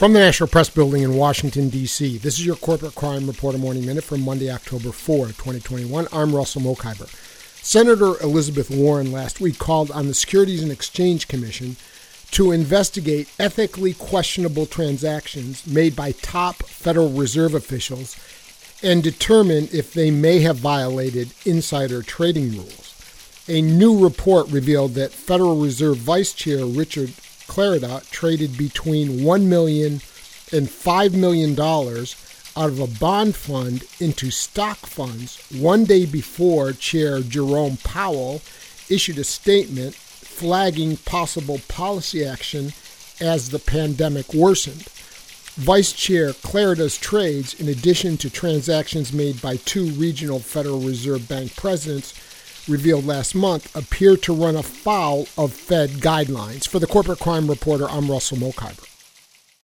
From the National Press Building in Washington, D.C., this is your Corporate Crime Reporter Morning Minute for Monday, October 4, 2021. I'm Russell Mokhiber. Senator Elizabeth Warren last week called on the Securities and Exchange Commission to investigate ethically questionable transactions made by top Federal Reserve officials and determine if they may have violated insider trading rules. A new report revealed that Federal Reserve Vice Chair Richard Clarida traded between $1 million and $5 million out of a bond fund into stock funds one day before Chair Jerome Powell issued a statement flagging possible policy action as the pandemic worsened. Vice Chair Clarida's trades, in addition to transactions made by two regional Federal Reserve Bank presidents, revealed last month appear to run afoul of Fed guidelines. For the Corporate Crime Reporter, I'm Russell Mokhiber.